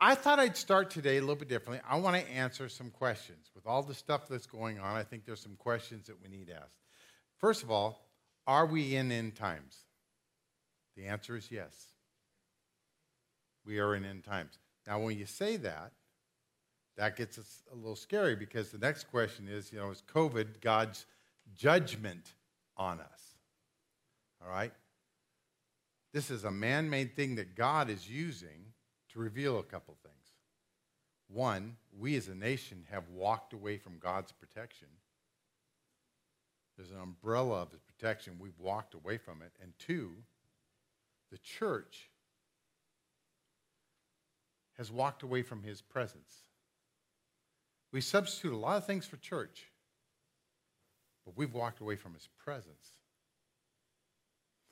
I thought I'd start today a little bit differently. I want to answer some questions. With all the stuff that's going on, I think there's some questions that we need asked. First of all, are we in end times? The answer is yes. We are in end times. Now, when you say that, that gets us a little scary because the next question is, you know, is COVID God's judgment on us? All right? This is a man made thing that God is using to reveal a couple things. One, we as a nation have walked away from God's protection. There's an umbrella of his protection. We've walked away from it. And two, the church has walked away from his presence. We substitute a lot of things for church, but we've walked away from his presence.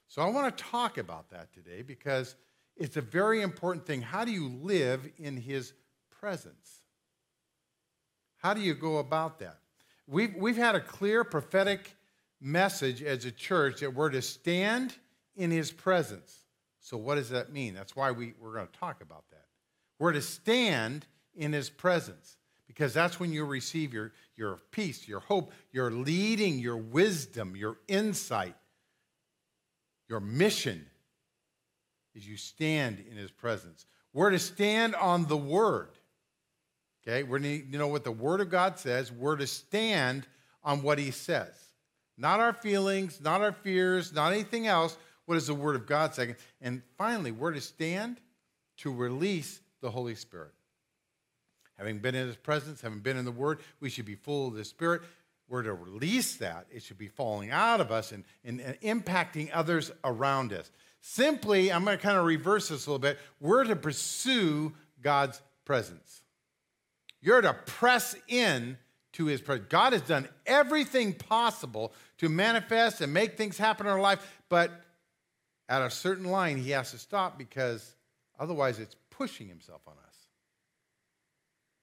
So I want to talk about that today because it's a very important thing. How do you live in his presence? How do you go about that? We've, we've had a clear prophetic message as a church that we're to stand in his presence. So, what does that mean? That's why we, we're going to talk about that. We're to stand in his presence because that's when you receive your, your peace, your hope, your leading, your wisdom, your insight, your mission is you stand in his presence. We're to stand on the word. Okay, we're to you know what the word of God says. We're to stand on what he says. Not our feelings, not our fears, not anything else. What is the word of God saying? And finally, we're to stand to release the Holy Spirit. Having been in his presence, having been in the word, we should be full of the Spirit. We're to release that. It should be falling out of us and, and, and impacting others around us. Simply, I'm going to kind of reverse this a little bit. We're to pursue God's presence. You're to press in to his presence. God has done everything possible to manifest and make things happen in our life, but at a certain line, he has to stop because otherwise it's pushing himself on us.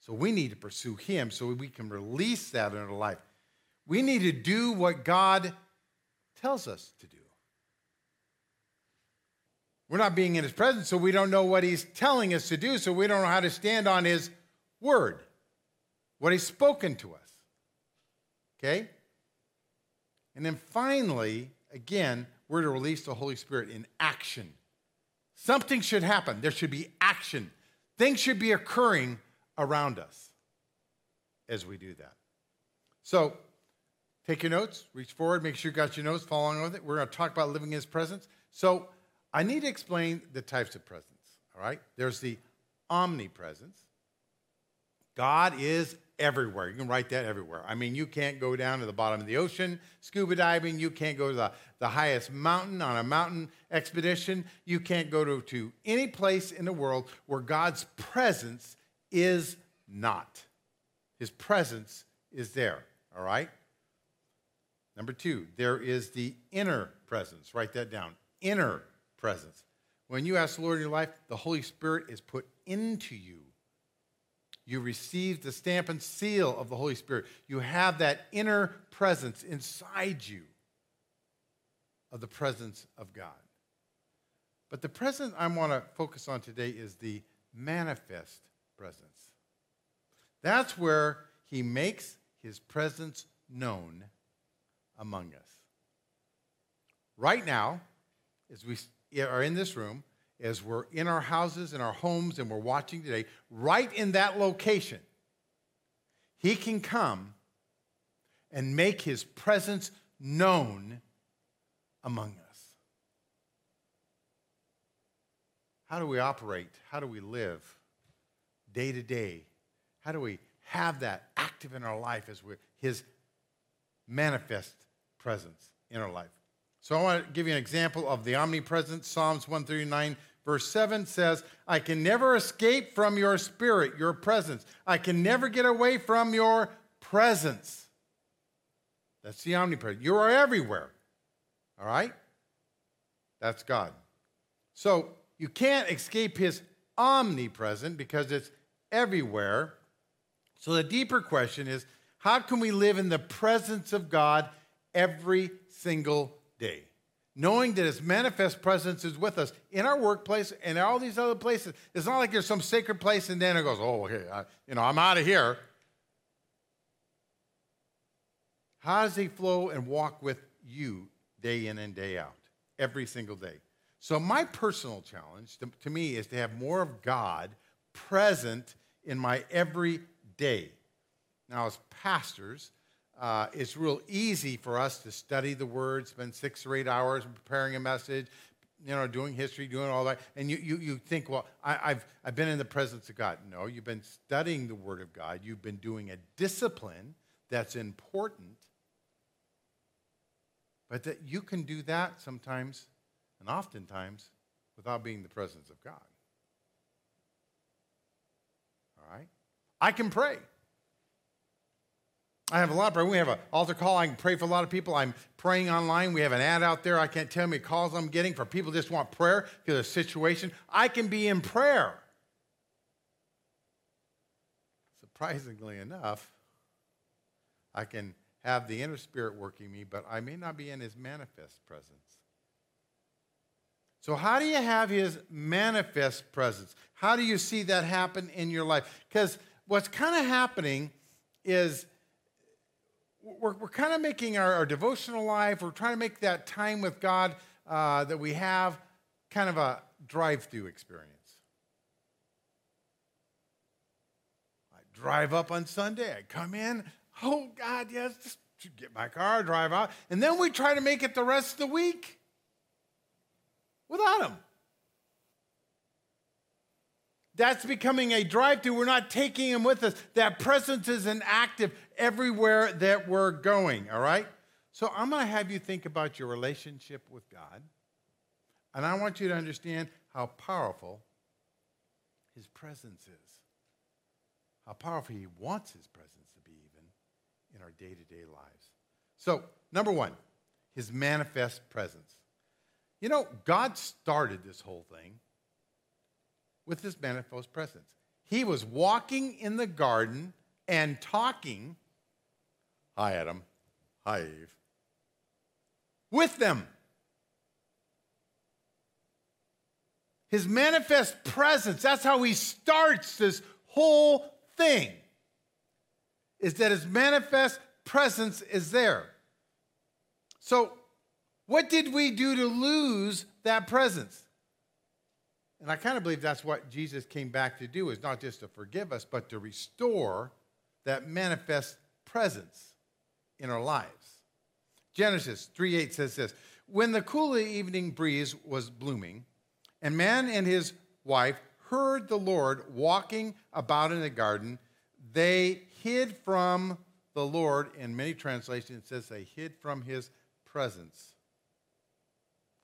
So we need to pursue him so we can release that in our life. We need to do what God tells us to do. We're not being in his presence, so we don't know what he's telling us to do, so we don't know how to stand on his word, what he's spoken to us. Okay? And then finally, again, we're to release the Holy Spirit in action. Something should happen. There should be action. Things should be occurring around us as we do that. So, take your notes, reach forward, make sure you got your notes, follow along with it. We're going to talk about living in His presence. So, I need to explain the types of presence, all right? There's the omnipresence. God is everywhere. You can write that everywhere. I mean, you can't go down to the bottom of the ocean scuba diving. You can't go to the, the highest mountain on a mountain expedition. You can't go to, to any place in the world where God's presence is not. His presence is there, all right? Number two, there is the inner presence. Write that down. Inner presence. When you ask the Lord in your life, the Holy Spirit is put into you. You receive the stamp and seal of the Holy Spirit. You have that inner presence inside you of the presence of God. But the presence I want to focus on today is the manifest presence. That's where he makes his presence known among us. Right now, as we are in this room, as we're in our houses, in our homes, and we're watching today, right in that location, He can come and make His presence known among us. How do we operate? How do we live day to day? How do we have that active in our life as we're His manifest presence in our life? So I want to give you an example of the omnipresence. Psalms 139, verse 7 says, I can never escape from your spirit, your presence. I can never get away from your presence. That's the omnipresence. You are everywhere. All right? That's God. So you can't escape his omnipresent because it's everywhere. So the deeper question is how can we live in the presence of God every single day. knowing that his manifest presence is with us in our workplace and all these other places. It's not like there's some sacred place and then it goes, oh, okay, I, you know, I'm out of here. How does he flow and walk with you day in and day out, every single day? So, my personal challenge to, to me is to have more of God present in my everyday. Now, as pastors, uh, it's real easy for us to study the Word, spend six or eight hours preparing a message, you know, doing history, doing all that. And you, you, you think, well, I, have I've been in the presence of God. No, you've been studying the Word of God. You've been doing a discipline that's important. But that you can do that sometimes and oftentimes without being the presence of God. All right? I can pray. I have a lot of prayer. We have an altar call. I can pray for a lot of people. I'm praying online. We have an ad out there. I can't tell me calls I'm getting for people just want prayer because of situation. I can be in prayer. Surprisingly enough, I can have the inner spirit working me, but I may not be in his manifest presence. So, how do you have his manifest presence? How do you see that happen in your life? Because what's kind of happening is we're, we're kind of making our, our, devotional life, we're trying to make that time with God uh, that we have kind of a drive through experience. I drive up on Sunday, I come in, oh God, yes, just get my car, drive out, and then we try to make it the rest of the week without Him. That's becoming a drive through. We're not taking him with us. That presence is an active everywhere that we're going, all right? So I'm going to have you think about your relationship with God. And I want you to understand how powerful his presence is. How powerful he wants his presence to be, even in our day to day lives. So, number one, his manifest presence. You know, God started this whole thing with his manifest presence. He was walking in the garden and talking, hi, Adam, hi, Eve, with them. His manifest presence, that's how he starts this whole thing, is that his manifest presence is there. So, what did we do to lose that presence? And I kind of believe that's what Jesus came back to do, is not just to forgive us, but to restore that manifest presence in our lives. Genesis 3:8 says this: When the cool evening breeze was blooming, and man and his wife heard the Lord walking about in the garden, they hid from the Lord. In many translations, it says they hid from his presence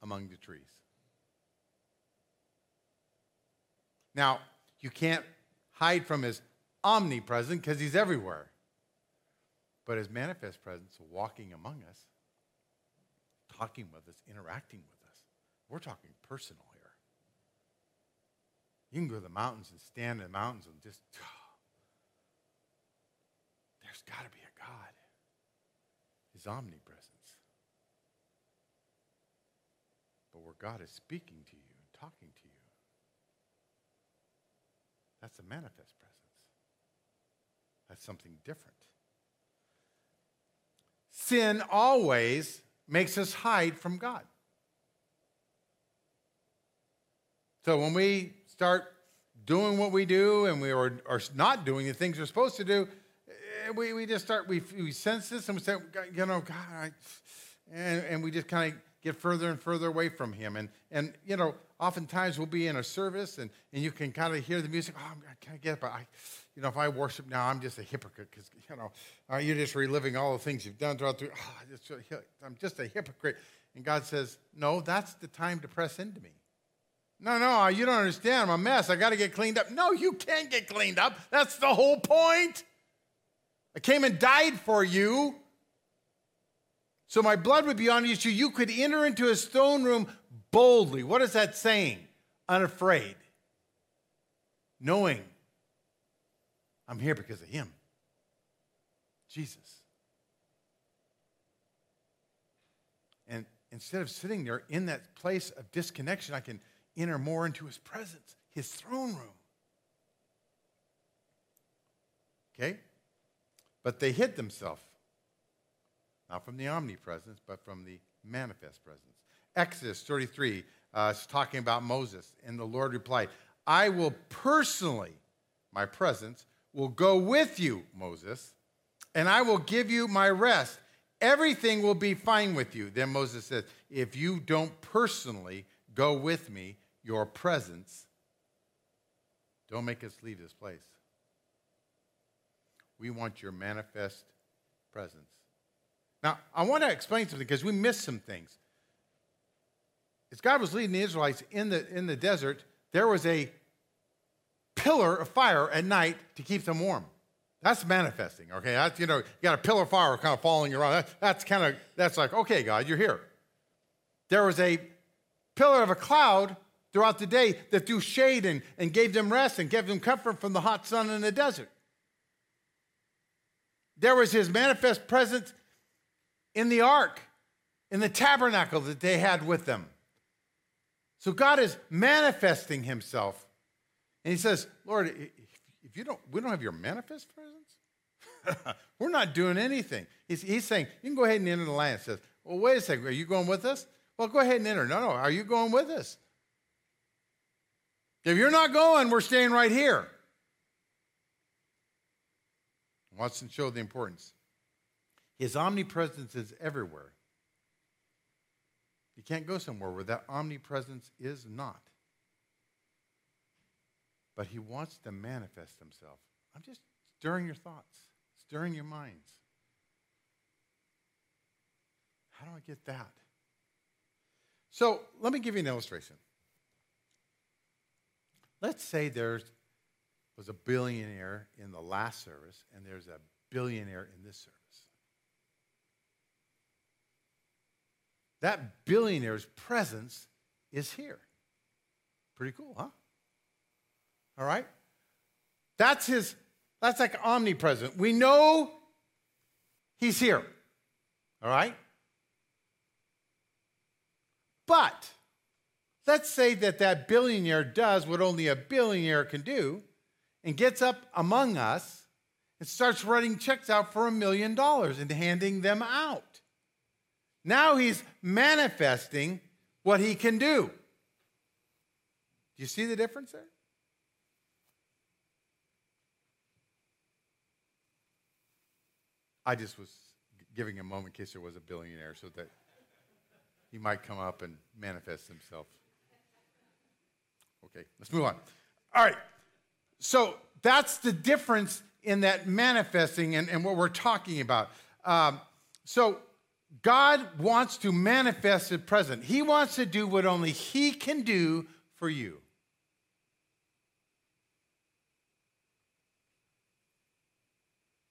among the trees. Now, you can't hide from his omnipresent because he's everywhere. But his manifest presence, walking among us, talking with us, interacting with us. We're talking personal here. You can go to the mountains and stand in the mountains and just, oh, there's got to be a God. His omnipresence. But where God is speaking to you and talking to you, that's a manifest presence. That's something different. Sin always makes us hide from God. So when we start doing what we do and we are, are not doing the things we're supposed to do, eh, we, we just start, we, we sense this and we say, you know, God, I, and, and we just kind of get further and further away from Him. And, and you know, oftentimes we'll be in a service and, and you can kind of hear the music. Oh, I can't get it, but I, you know, if I worship now, I'm just a hypocrite because, you know, uh, you're just reliving all the things you've done throughout the, oh, I'm just a hypocrite. And God says, no, that's the time to press into me. No, no, you don't understand. I'm a mess. I got to get cleaned up. No, you can't get cleaned up. That's the whole point. I came and died for you. So my blood would be on you, so you could enter into his throne room boldly. What is that saying? Unafraid. Knowing I'm here because of him. Jesus. And instead of sitting there in that place of disconnection, I can enter more into his presence, his throne room. Okay? But they hid themselves, not from the omnipresence, but from the manifest presence. Exodus 33 uh, is talking about Moses, and the Lord replied, I will personally, my presence, will go with you, Moses, and I will give you my rest. Everything will be fine with you. Then Moses says, If you don't personally go with me, your presence, don't make us leave this place. We want your manifest presence. Now, I want to explain something because we missed some things. As God was leading the Israelites in the, in the desert, there was a pillar of fire at night to keep them warm. That's manifesting, okay? That's, you know, you got a pillar of fire kind of following you around. That, that's kind of, that's like, okay, God, you're here. There was a pillar of a cloud throughout the day that threw shade and, and gave them rest and gave them comfort from the hot sun in the desert. There was his manifest presence in the ark, in the tabernacle that they had with them. So God is manifesting himself. And he says, Lord, if you don't, we don't have your manifest presence, we're not doing anything. He's, he's, saying, you can go ahead and enter the land. He says, well, wait a second, are you going with us? Well, go ahead and enter. No, no, are you going with us? If you're not going, we're staying right here. Watson showed the importance. His omnipresence is everywhere. You can't go somewhere where that omnipresence is not. But he wants to manifest himself. I'm just stirring your thoughts, stirring your minds. How do I get that? So let me give you an illustration. Let's say there was a billionaire in the last service, and there's a billionaire in this service. That billionaire's presence is here. Pretty cool, huh? All right? That's his, that's like omnipresent. We know he's here. All right? But let's say that that billionaire does what only a billionaire can do and gets up among us and starts writing checks out for a million dollars and handing them out. Now he's manifesting what he can do. Do you see the difference there? I just was giving a moment in case there was a billionaire so that he might come up and manifest himself. Okay, let's move on. All right, so that's the difference in that manifesting and, and what we're talking about. Um, so God wants to manifest His present, He wants to do what only He can do for you.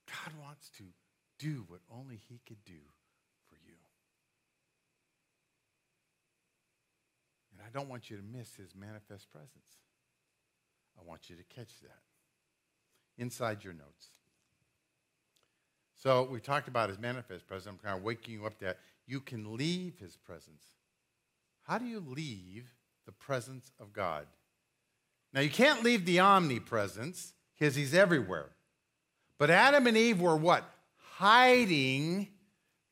God wants to do what only He could do for you. And I don't want you to miss His manifest presence. I want you to catch that inside your notes. So we talked about his manifest presence. I'm kind of waking you up that you can leave his presence. How do you leave the presence of God? Now, you can't leave the omnipresence because he's everywhere. But Adam and Eve were what? Hiding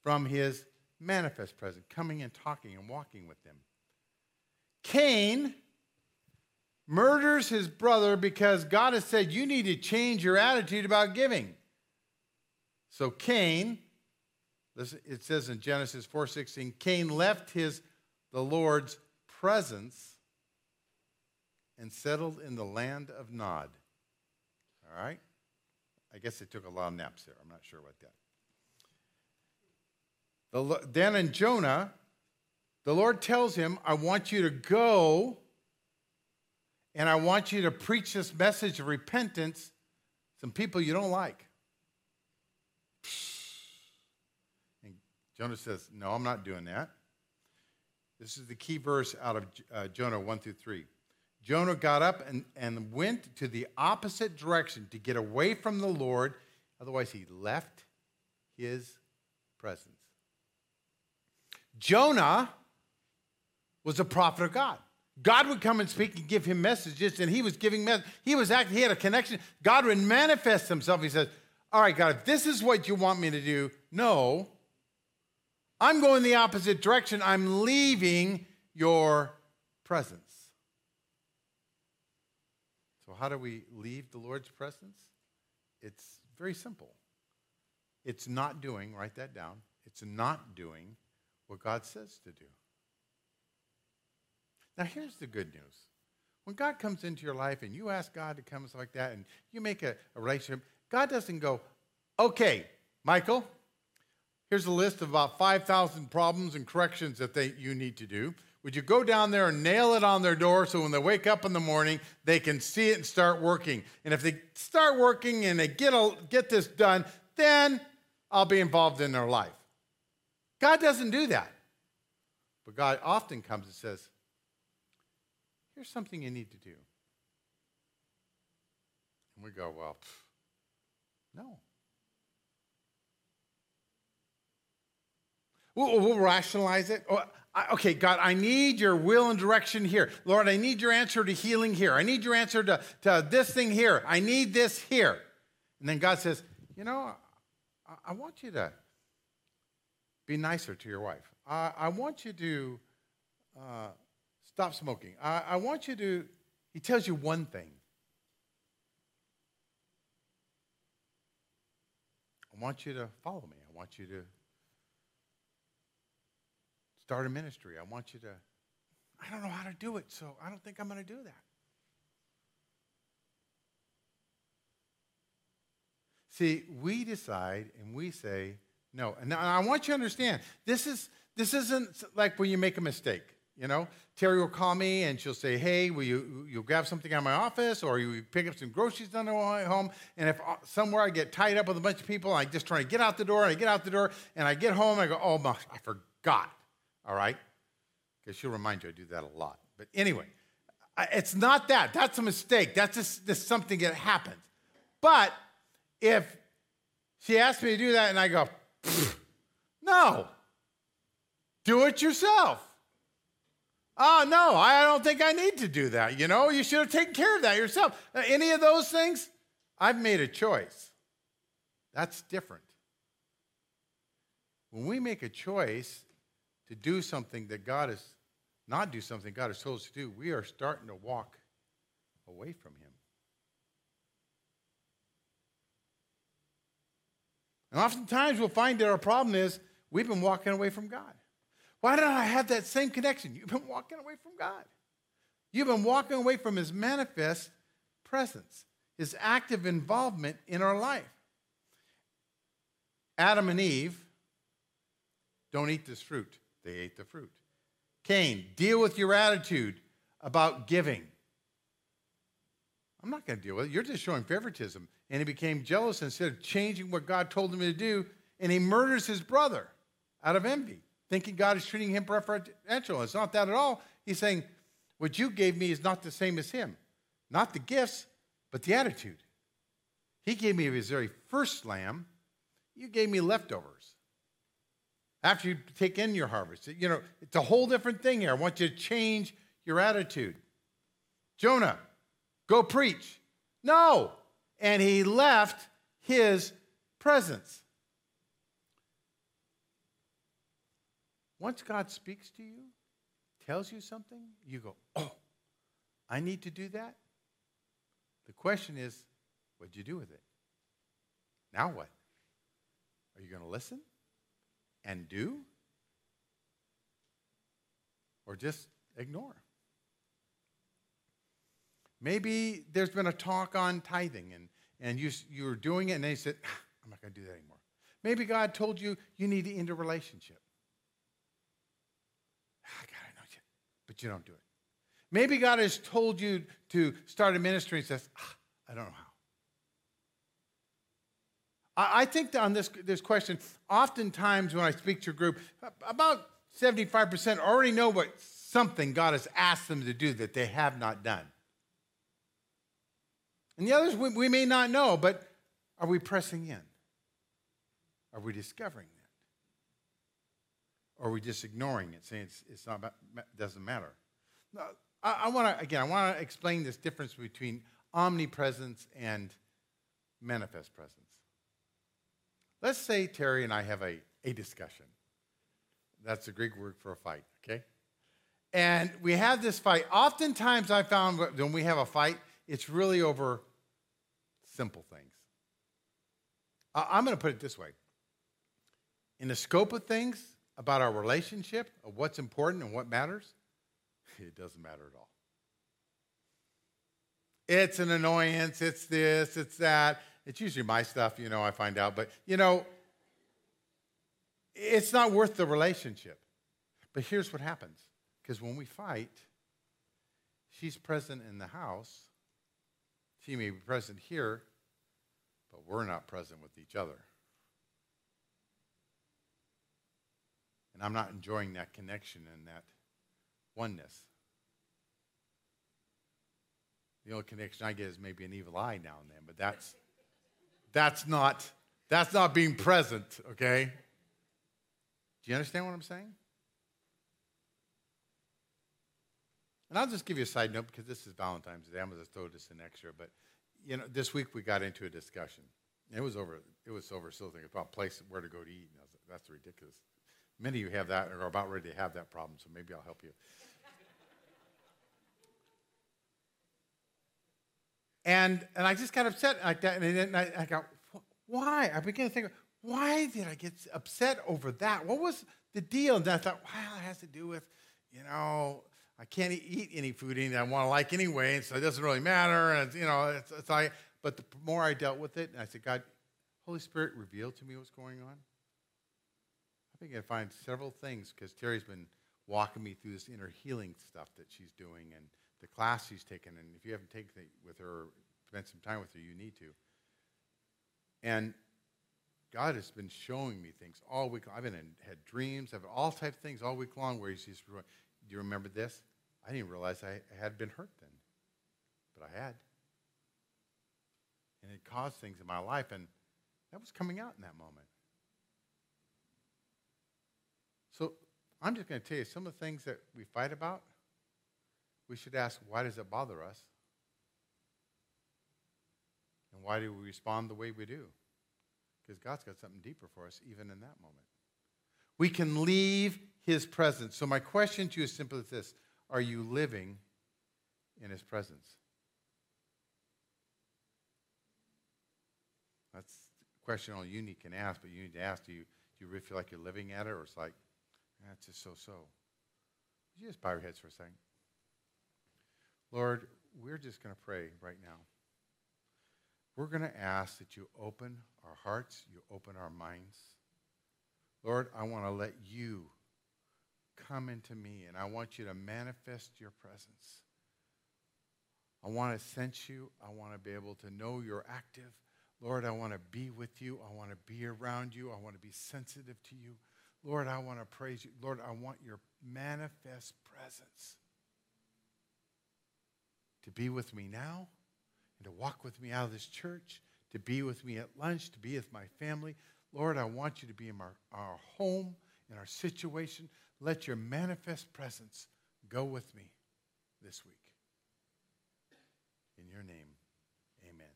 from his manifest presence, coming and talking and walking with them. Cain murders his brother because God has said, You need to change your attitude about giving. So Cain, it says in Genesis 4:16, Cain left his the Lord's presence and settled in the land of Nod. All right? I guess they took a lot of naps there. I'm not sure about that. The, then in Jonah, the Lord tells him, I want you to go and I want you to preach this message of repentance to some people you don't like. And Jonah says, No, I'm not doing that. This is the key verse out of uh, Jonah 1 through 3. Jonah got up and, and went to the opposite direction to get away from the Lord. Otherwise, he left his presence. Jonah was a prophet of God. God would come and speak and give him messages, and he was giving messages. He was acting, he had a connection. God would manifest himself. He says, All right, God, if this is what you want me to do, no. I'm going the opposite direction. I'm leaving your presence. How do we leave the Lord's presence? It's very simple. It's not doing, write that down, it's not doing what God says to do. Now, here's the good news. When God comes into your life and you ask God to come like that and you make a, a relationship, God doesn't go, okay, Michael, here's a list of about 5,000 problems and corrections that they, you need to do. Would you go down there and nail it on their door so when they wake up in the morning, they can see it and start working? And if they start working and they get, a, get this done, then I'll be involved in their life. God doesn't do that. But God often comes and says, Here's something you need to do. And we go, Well, pff, no. We'll, we'll rationalize it. Okay, God, I need your will and direction here. Lord, I need your answer to healing here. I need your answer to, to this thing here. I need this here. And then God says, You know, I, I want you to be nicer to your wife. I, I want you to uh, stop smoking. I, I want you to, he tells you one thing. I want you to follow me. I want you to start a ministry. I want you to, I don't know how to do it, so I don't think I'm going to do that. See, we decide and we say no. And I want you to understand this is this isn't like when you make a mistake. You know, Terry will call me and she'll say, "Hey, will you you grab something out of my office, or you pick up some groceries on the way home?" And if uh, somewhere I get tied up with a bunch of people, I just try to get out the door, and I get out the door, and I get home, and I go, "Oh my, I forgot." All right, because she'll remind you I do that a lot. But anyway, it's not that. That's a mistake. That's just, just something that happens. But if she asks me to do that, and I go, "No, do it yourself." Oh, no, I don't think I need to do that. You know, you should have taken care of that yourself. Uh, any of those things, I've made a choice. That's different. When we make a choice to do something that God is not do something God has told us to do, we are starting to walk away from Him. And oftentimes we'll find that our problem is we've been walking away from God. Why don't I have that same connection? You've been walking away from God. You've been walking away from His manifest presence, His active involvement in our life. Adam and Eve don't eat this fruit, they ate the fruit. Cain, deal with your attitude about giving. I'm not going to deal with it. You're just showing favoritism. And he became jealous instead of changing what God told him to do, and he murders his brother out of envy thinking God is treating him preferential. It's not that at all. He's saying, What you gave me is not the same as him. Not the gifts, but the attitude. He gave me his very first lamb. You gave me leftovers. After you take in your harvest, you know, it's a whole different thing here. I want you to change your attitude. Jonah, go preach. No. And he left his presence. Once God speaks to you, tells you something, you go, oh, I need to do that. The question is, what'd you do with it? Now what? Are you going to listen and do? Or just ignore? Maybe there's been a talk on tithing and, and you, you were doing it and they said, ah, I'm not going to do that anymore. Maybe God told you you need to end a relationship. Ah, God, I know you, but you don't do it. Maybe God has told you to start a ministry and says, ah, I don't know how. I, think on this, this question, oftentimes when I speak to a group, about 75% already know what something God has asked them to do that they have not done. And the others we, we may not know, but are we pressing in? Are we discovering that? Or are we just ignoring it, saying it's, it's not, doesn't matter? I, I want to, again, I want to explain this difference between omnipresence and manifest presence. Let's say Terry and I have a, a discussion. That's the Greek word for a fight, okay? And we have this fight. Oftentimes, I found when we have a fight, it's really over simple things. I'm going to put it this way in the scope of things about our relationship, of what's important and what matters, it doesn't matter at all. It's an annoyance, it's this, it's that. It's usually my stuff, you know, I find out. But, you know, it's not worth the relationship. But here's what happens because when we fight, she's present in the house. She may be present here, but we're not present with each other. And I'm not enjoying that connection and that oneness. The only connection I get is maybe an evil eye now and then, but that's that's not that's not being present, okay? Do you understand what I'm saying? And I'll just give you a side note because this is Valentine's Day. I'm going to throw this in extra, but you know, this week we got into a discussion. It was over. It was over something about place where to go to eat. And I was like, that's ridiculous. Many of you have that or are about ready to have that problem, so maybe I'll help you. And and I just got upset like that, and I, I got why? I began to think, why did I get upset over that? What was the deal? And I thought, well, it has to do with, you know, I can't eat any food that I want to like anyway, so it doesn't really matter. And you know, it's, it's like, but the more I dealt with it, and I said, God, Holy Spirit, reveal to me what's going on. I think I find several things because Terry's been walking me through this inner healing stuff that she's doing and the class she's taken. And if you haven't taken it with her, spent some time with her, you need to. And God has been showing me things all week. I've been in, had dreams, I've all types of things all week long where He's just, do you remember this? I didn't realize I had been hurt then, but I had. And it caused things in my life, and that was coming out in that moment. So I'm just going to tell you some of the things that we fight about. We should ask, why does it bother us? And why do we respond the way we do? Because God's got something deeper for us, even in that moment. We can leave His presence. So, my question to you is simply this Are you living in His presence? That's a question only you need can ask, but you need to ask do you, do you really feel like you're living at it, or it's like, ah, that's just so so? Would you just bow your heads for a second? Lord, we're just going to pray right now. We're going to ask that you open our hearts, you open our minds. Lord, I want to let you come into me, and I want you to manifest your presence. I want to sense you. I want to be able to know you're active. Lord, I want to be with you. I want to be around you. I want to be sensitive to you. Lord, I want to praise you. Lord, I want your manifest presence to be with me now and to walk with me out of this church, to be with me at lunch, to be with my family. Lord, I want you to be in our, our home, in our situation. Let your manifest presence go with me this week. In your name, amen.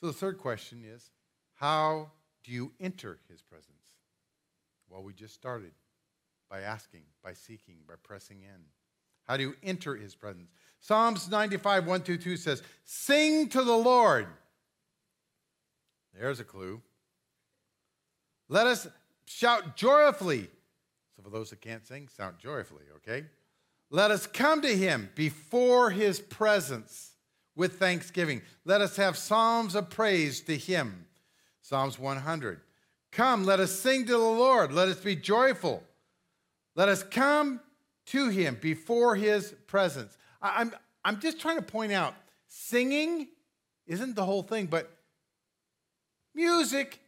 So the third question is how do you enter his presence? Well, we just started by asking, by seeking, by pressing in. How do you enter his presence? Psalms 95, 1 2, 2 says, Sing to the Lord. There's a clue. Let us shout joyfully. So, for those that can't sing, shout joyfully, okay? Let us come to him before his presence with thanksgiving. Let us have psalms of praise to him. Psalms 100. Come, let us sing to the Lord. Let us be joyful. Let us come to him before his presence. I'm, I'm just trying to point out singing isn't the whole thing, but music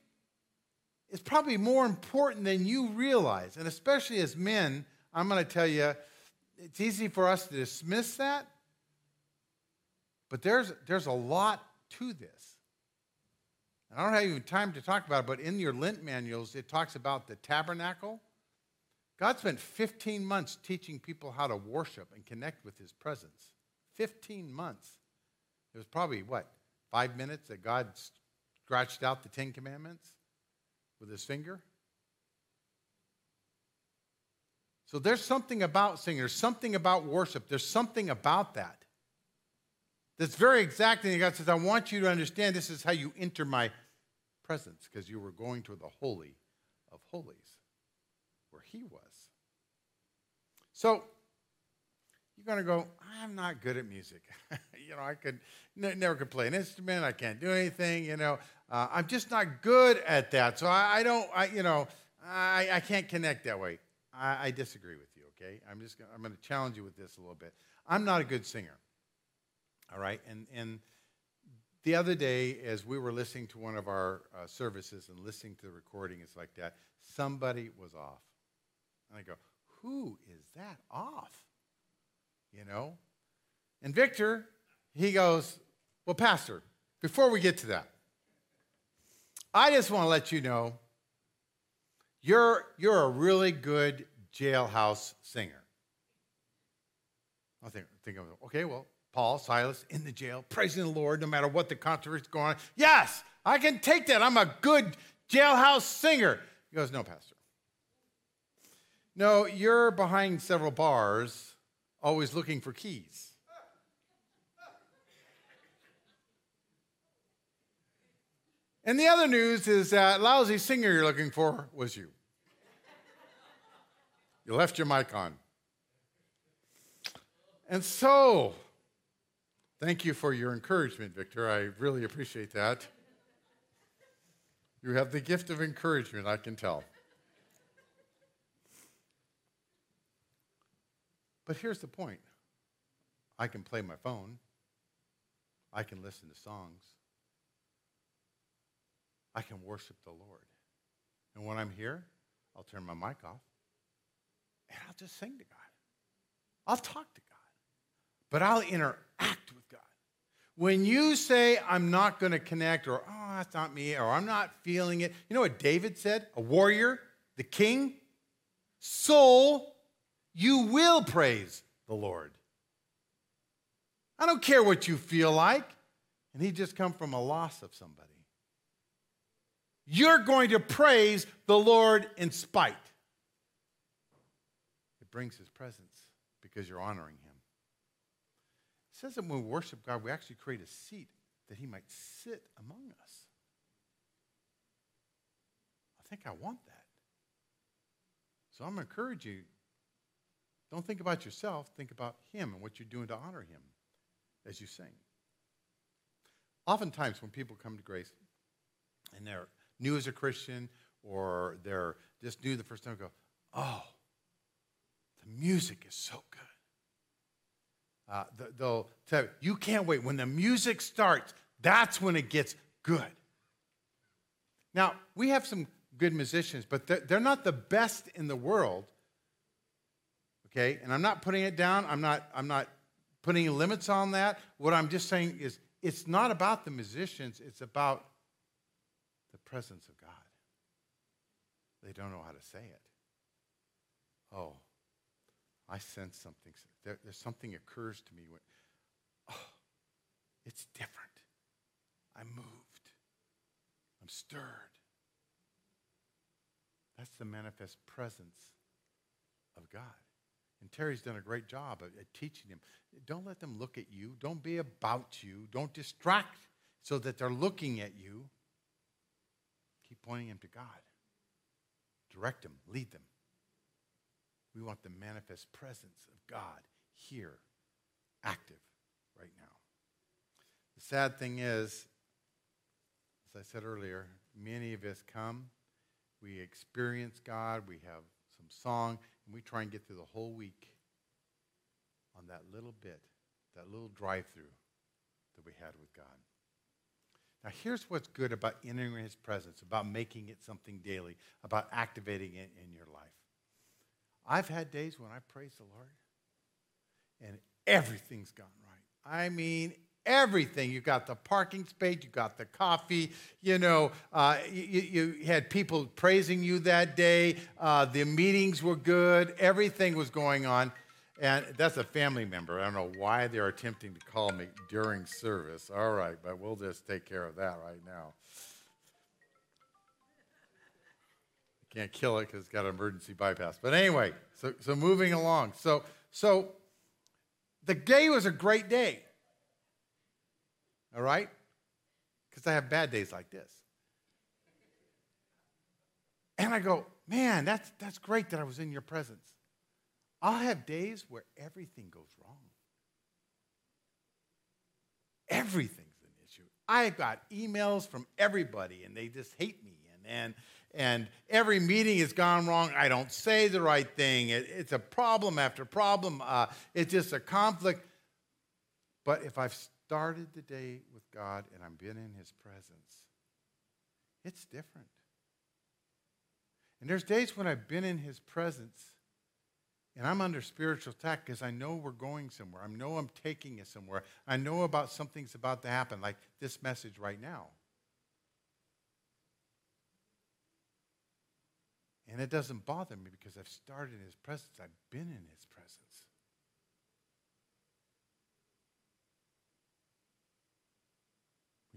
is probably more important than you realize. And especially as men, I'm going to tell you, it's easy for us to dismiss that, but there's, there's a lot to this. And I don't have even time to talk about it, but in your Lent manuals, it talks about the tabernacle God spent 15 months teaching people how to worship and connect with his presence. 15 months. It was probably, what, five minutes that God scratched out the Ten Commandments with his finger? So there's something about singing, there's something about worship, there's something about that that's very exacting. God says, I want you to understand this is how you enter my presence because you were going to the Holy of Holies where He was. So you're going to go, I'm not good at music. you know, I could n- never could play an instrument. I can't do anything. You know, uh, I'm just not good at that. So I, I don't, I, you know, I, I can't connect that way. I, I disagree with you, okay? I'm just gonna, I'm going to challenge you with this a little bit. I'm not a good singer, all right? And, and the other day, as we were listening to one of our uh, services and listening to the recording, it's like that, somebody was off. And I go, who is that off? You know? And Victor, he goes, well, Pastor, before we get to that, I just want to let you know you're, you're a really good jailhouse singer. I think, think of, okay, well, Paul, Silas in the jail, praising the Lord no matter what the controversy is going on. Yes, I can take that. I'm a good jailhouse singer. He goes, No, Pastor. No, you're behind several bars, always looking for keys. And the other news is that lousy singer you're looking for was you. You left your mic on. And so, thank you for your encouragement, Victor. I really appreciate that. You have the gift of encouragement, I can tell. But here's the point I can play my phone, I can listen to songs, I can worship the Lord. And when I'm here, I'll turn my mic off and I'll just sing to God. I'll talk to God, but I'll interact with God. When you say, I'm not going to connect, or, oh, that's not me, or I'm not feeling it, you know what David said? A warrior, the king, soul, you will praise the Lord. I don't care what you feel like. And he just come from a loss of somebody. You're going to praise the Lord in spite It brings his presence because you're honoring him. It says that when we worship God, we actually create a seat that he might sit among us. I think I want that. So I'm going to encourage you don't think about yourself, think about him and what you're doing to honor him as you sing. Oftentimes, when people come to grace and they're new as a Christian or they're just new the first time, go, oh, the music is so good. Uh, they'll tell you, you can't wait. When the music starts, that's when it gets good. Now, we have some good musicians, but they're, they're not the best in the world. Okay? And I'm not putting it down. I'm not, I'm not putting limits on that. What I'm just saying is it's not about the musicians, it's about the presence of God. They don't know how to say it. Oh, I sense something. There, there's something occurs to me when, oh, it's different. I'm moved. I'm stirred. That's the manifest presence of God. And Terry's done a great job at, at teaching him. Don't let them look at you. Don't be about you. Don't distract so that they're looking at you. Keep pointing them to God. Direct them, lead them. We want the manifest presence of God here, active right now. The sad thing is, as I said earlier, many of us come, we experience God, we have some song, and we try and get through the whole week on that little bit, that little drive through that we had with God. Now, here's what's good about entering his presence, about making it something daily, about activating it in your life. I've had days when I praise the Lord and everything's gone right. I mean, everything. You got the parking space, you got the coffee, you know, uh, you, you, had people praising you that day. Uh, the meetings were good, everything was going on. And that's a family member. I don't know why they're attempting to call me during service. All right, but we'll just take care of that right now. Can't kill it because it's got an emergency bypass. But anyway, so, so moving along. So, so the day was a great day. All right? Because I have bad days like this. And I go, man, that's, that's great that I was in your presence. I'll have days where everything goes wrong. Everything's an issue. I got emails from everybody and they just hate me. And, and, and every meeting has gone wrong. I don't say the right thing. It, it's a problem after problem. Uh, it's just a conflict. But if I've started the day with God and I've been in His presence, it's different. And there's days when I've been in His presence and I'm under spiritual attack because I know we're going somewhere. I know I'm taking us somewhere. I know about something's about to happen, like this message right now. And it doesn't bother me because I've started in his presence. I've been in his presence.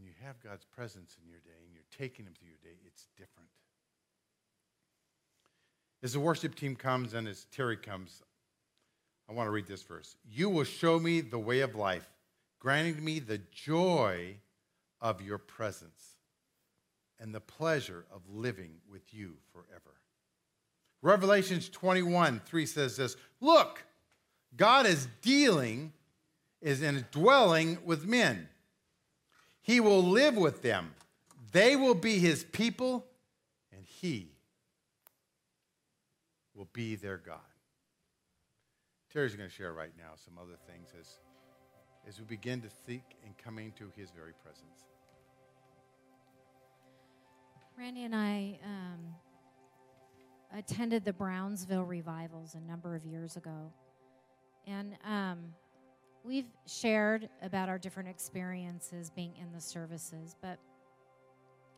When you have God's presence in your day and you're taking him through your day, it's different. As the worship team comes and as Terry comes, I want to read this verse. You will show me the way of life, granting me the joy of your presence and the pleasure of living with you forever. Revelations 21 3 says this Look, God is dealing, is in dwelling with men. He will live with them. They will be his people, and he will be their God. Terry's going to share right now some other things as, as we begin to seek and come into his very presence. Randy and I um, attended the Brownsville revivals a number of years ago. And um, we've shared about our different experiences being in the services, but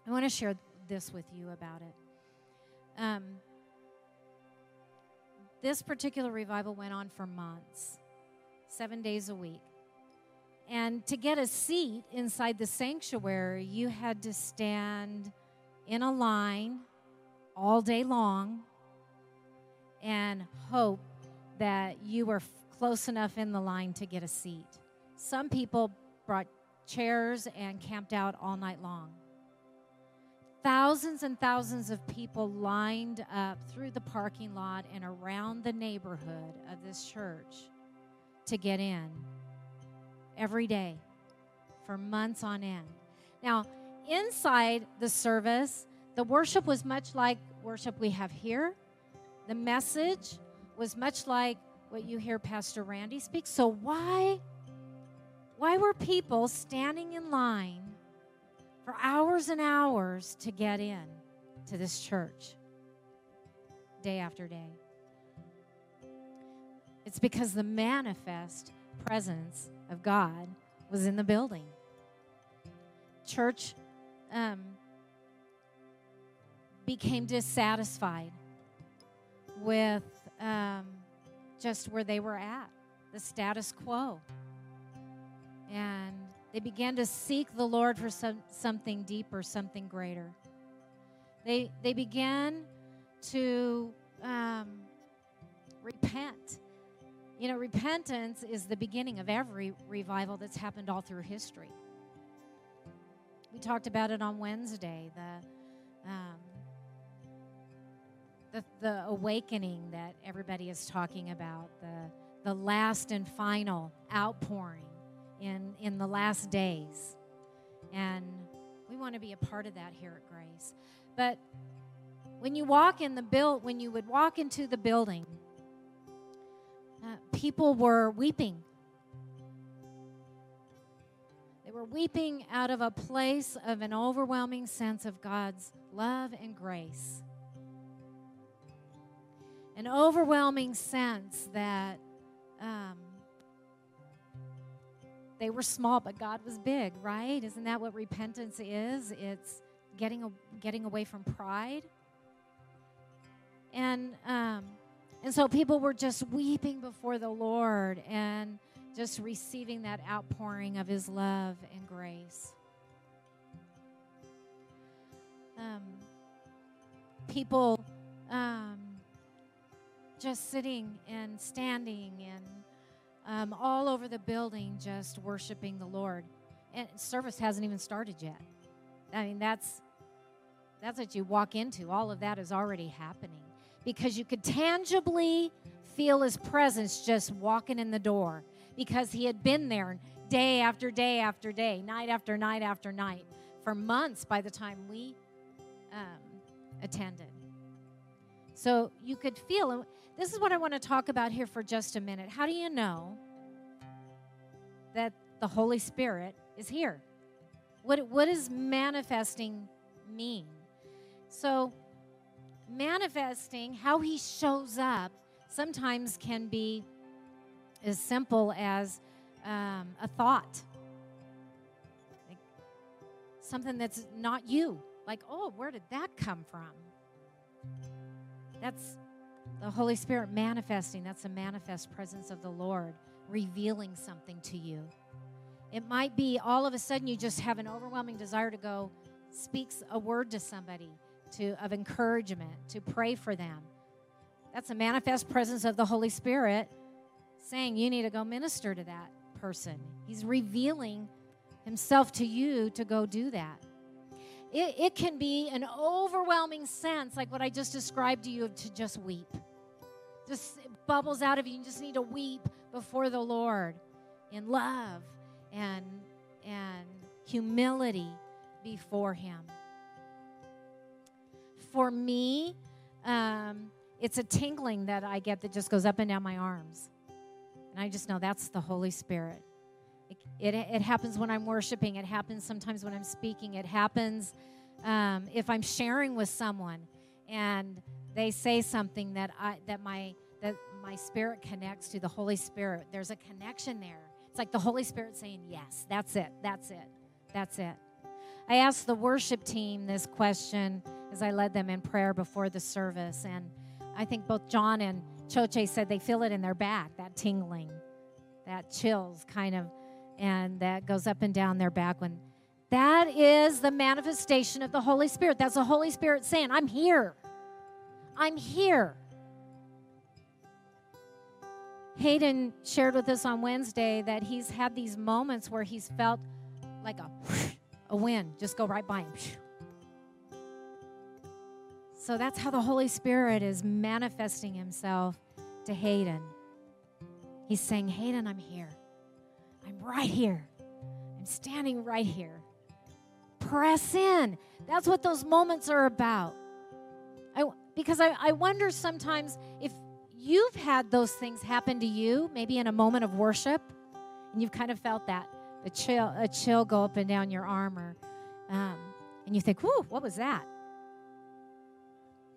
I want to share this with you about it. Um, this particular revival went on for months, seven days a week. And to get a seat inside the sanctuary, you had to stand in a line all day long and hope that you were close enough in the line to get a seat. Some people brought chairs and camped out all night long. Thousands and thousands of people lined up through the parking lot and around the neighborhood of this church to get in every day for months on end. Now, inside the service, the worship was much like worship we have here. The message was much like what you hear Pastor Randy speak. So why why were people standing in line for hours and hours to get in to this church day after day? It's because the manifest presence of God was in the building. Church um, became dissatisfied with um, just where they were at, the status quo. And they began to seek the Lord for some, something deeper, something greater. They, they began to um, repent. You know, repentance is the beginning of every revival that's happened all through history. We talked about it on Wednesday. The um, the, the awakening that everybody is talking about, the, the last and final outpouring in, in the last days. And we want to be a part of that here at Grace. But when you walk in the build, when you would walk into the building, uh, people were weeping. They were weeping out of a place of an overwhelming sense of God's love and grace an overwhelming sense that um, they were small, but God was big, right? Isn't that what repentance is? It's getting a, getting away from pride. And um, and so people were just weeping before the Lord and just receiving that outpouring of His love and grace. Um, people just sitting and standing and um, all over the building, just worshiping the Lord. And service hasn't even started yet. I mean, that's that's what you walk into. All of that is already happening because you could tangibly feel his presence just walking in the door because he had been there day after day after day, night after night after night for months by the time we um, attended. So you could feel, this is what I want to talk about here for just a minute. How do you know that the Holy Spirit is here? What, what does manifesting mean? So, manifesting, how he shows up, sometimes can be as simple as um, a thought, like something that's not you. Like, oh, where did that come from? That's the Holy Spirit manifesting. That's a manifest presence of the Lord revealing something to you. It might be all of a sudden you just have an overwhelming desire to go speaks a word to somebody to of encouragement, to pray for them. That's a manifest presence of the Holy Spirit saying you need to go minister to that person. He's revealing himself to you to go do that. It, it can be an overwhelming sense, like what I just described to you, to just weep. Just bubbles out of you. You just need to weep before the Lord in love and, and humility before Him. For me, um, it's a tingling that I get that just goes up and down my arms. And I just know that's the Holy Spirit. It, it, it happens when I'm worshiping, it happens sometimes when I'm speaking, it happens um, if I'm sharing with someone and they say something that I that my that my spirit connects to the Holy Spirit. There's a connection there. It's like the Holy Spirit saying, Yes, that's it, that's it, that's it. I asked the worship team this question as I led them in prayer before the service. And I think both John and Choche said they feel it in their back, that tingling, that chills kind of, and that goes up and down their back when that is the manifestation of the Holy Spirit. That's the Holy Spirit saying, I'm here. I'm here. Hayden shared with us on Wednesday that he's had these moments where he's felt like a a wind just go right by him. So that's how the Holy Spirit is manifesting himself to Hayden. He's saying, Hayden, I'm here. I'm right here. I'm standing right here. Press in. That's what those moments are about. I, because I, I wonder sometimes if you've had those things happen to you, maybe in a moment of worship, and you've kind of felt that a chill, a chill go up and down your arm, or, um, and you think, "Whoa, what was that?"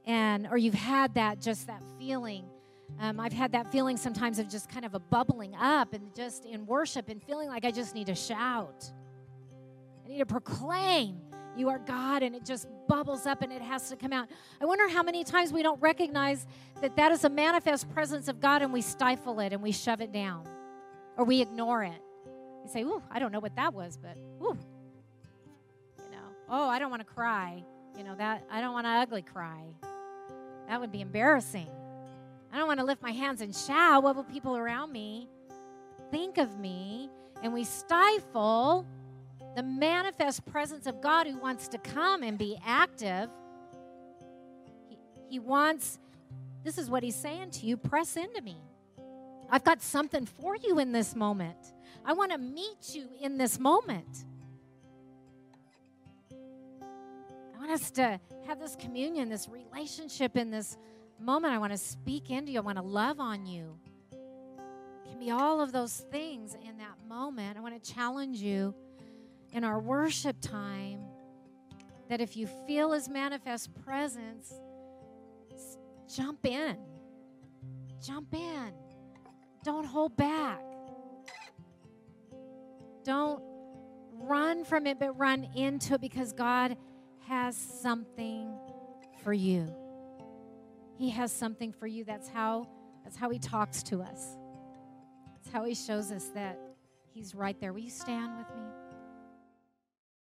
And or you've had that just that feeling. Um, I've had that feeling sometimes of just kind of a bubbling up and just in worship and feeling like I just need to shout. I need to proclaim you are God, and it just bubbles up and it has to come out. I wonder how many times we don't recognize that that is a manifest presence of God and we stifle it and we shove it down or we ignore it. You say, ooh, I don't know what that was, but ooh. You know, oh, I don't want to cry. You know, that I don't want to ugly cry. That would be embarrassing. I don't want to lift my hands and shout. What will people around me think of me? And we stifle the manifest presence of God who wants to come and be active. He, he wants, this is what he's saying to you press into me. I've got something for you in this moment. I want to meet you in this moment. I want us to have this communion, this relationship in this moment. I want to speak into you. I want to love on you. It can be all of those things in that moment. I want to challenge you in our worship time that if you feel his manifest presence, jump in. Jump in. Don't hold back. Don't run from it, but run into it because God has something for you. He has something for you. That's how that's how he talks to us. That's how he shows us that he's right there. Will you stand with me?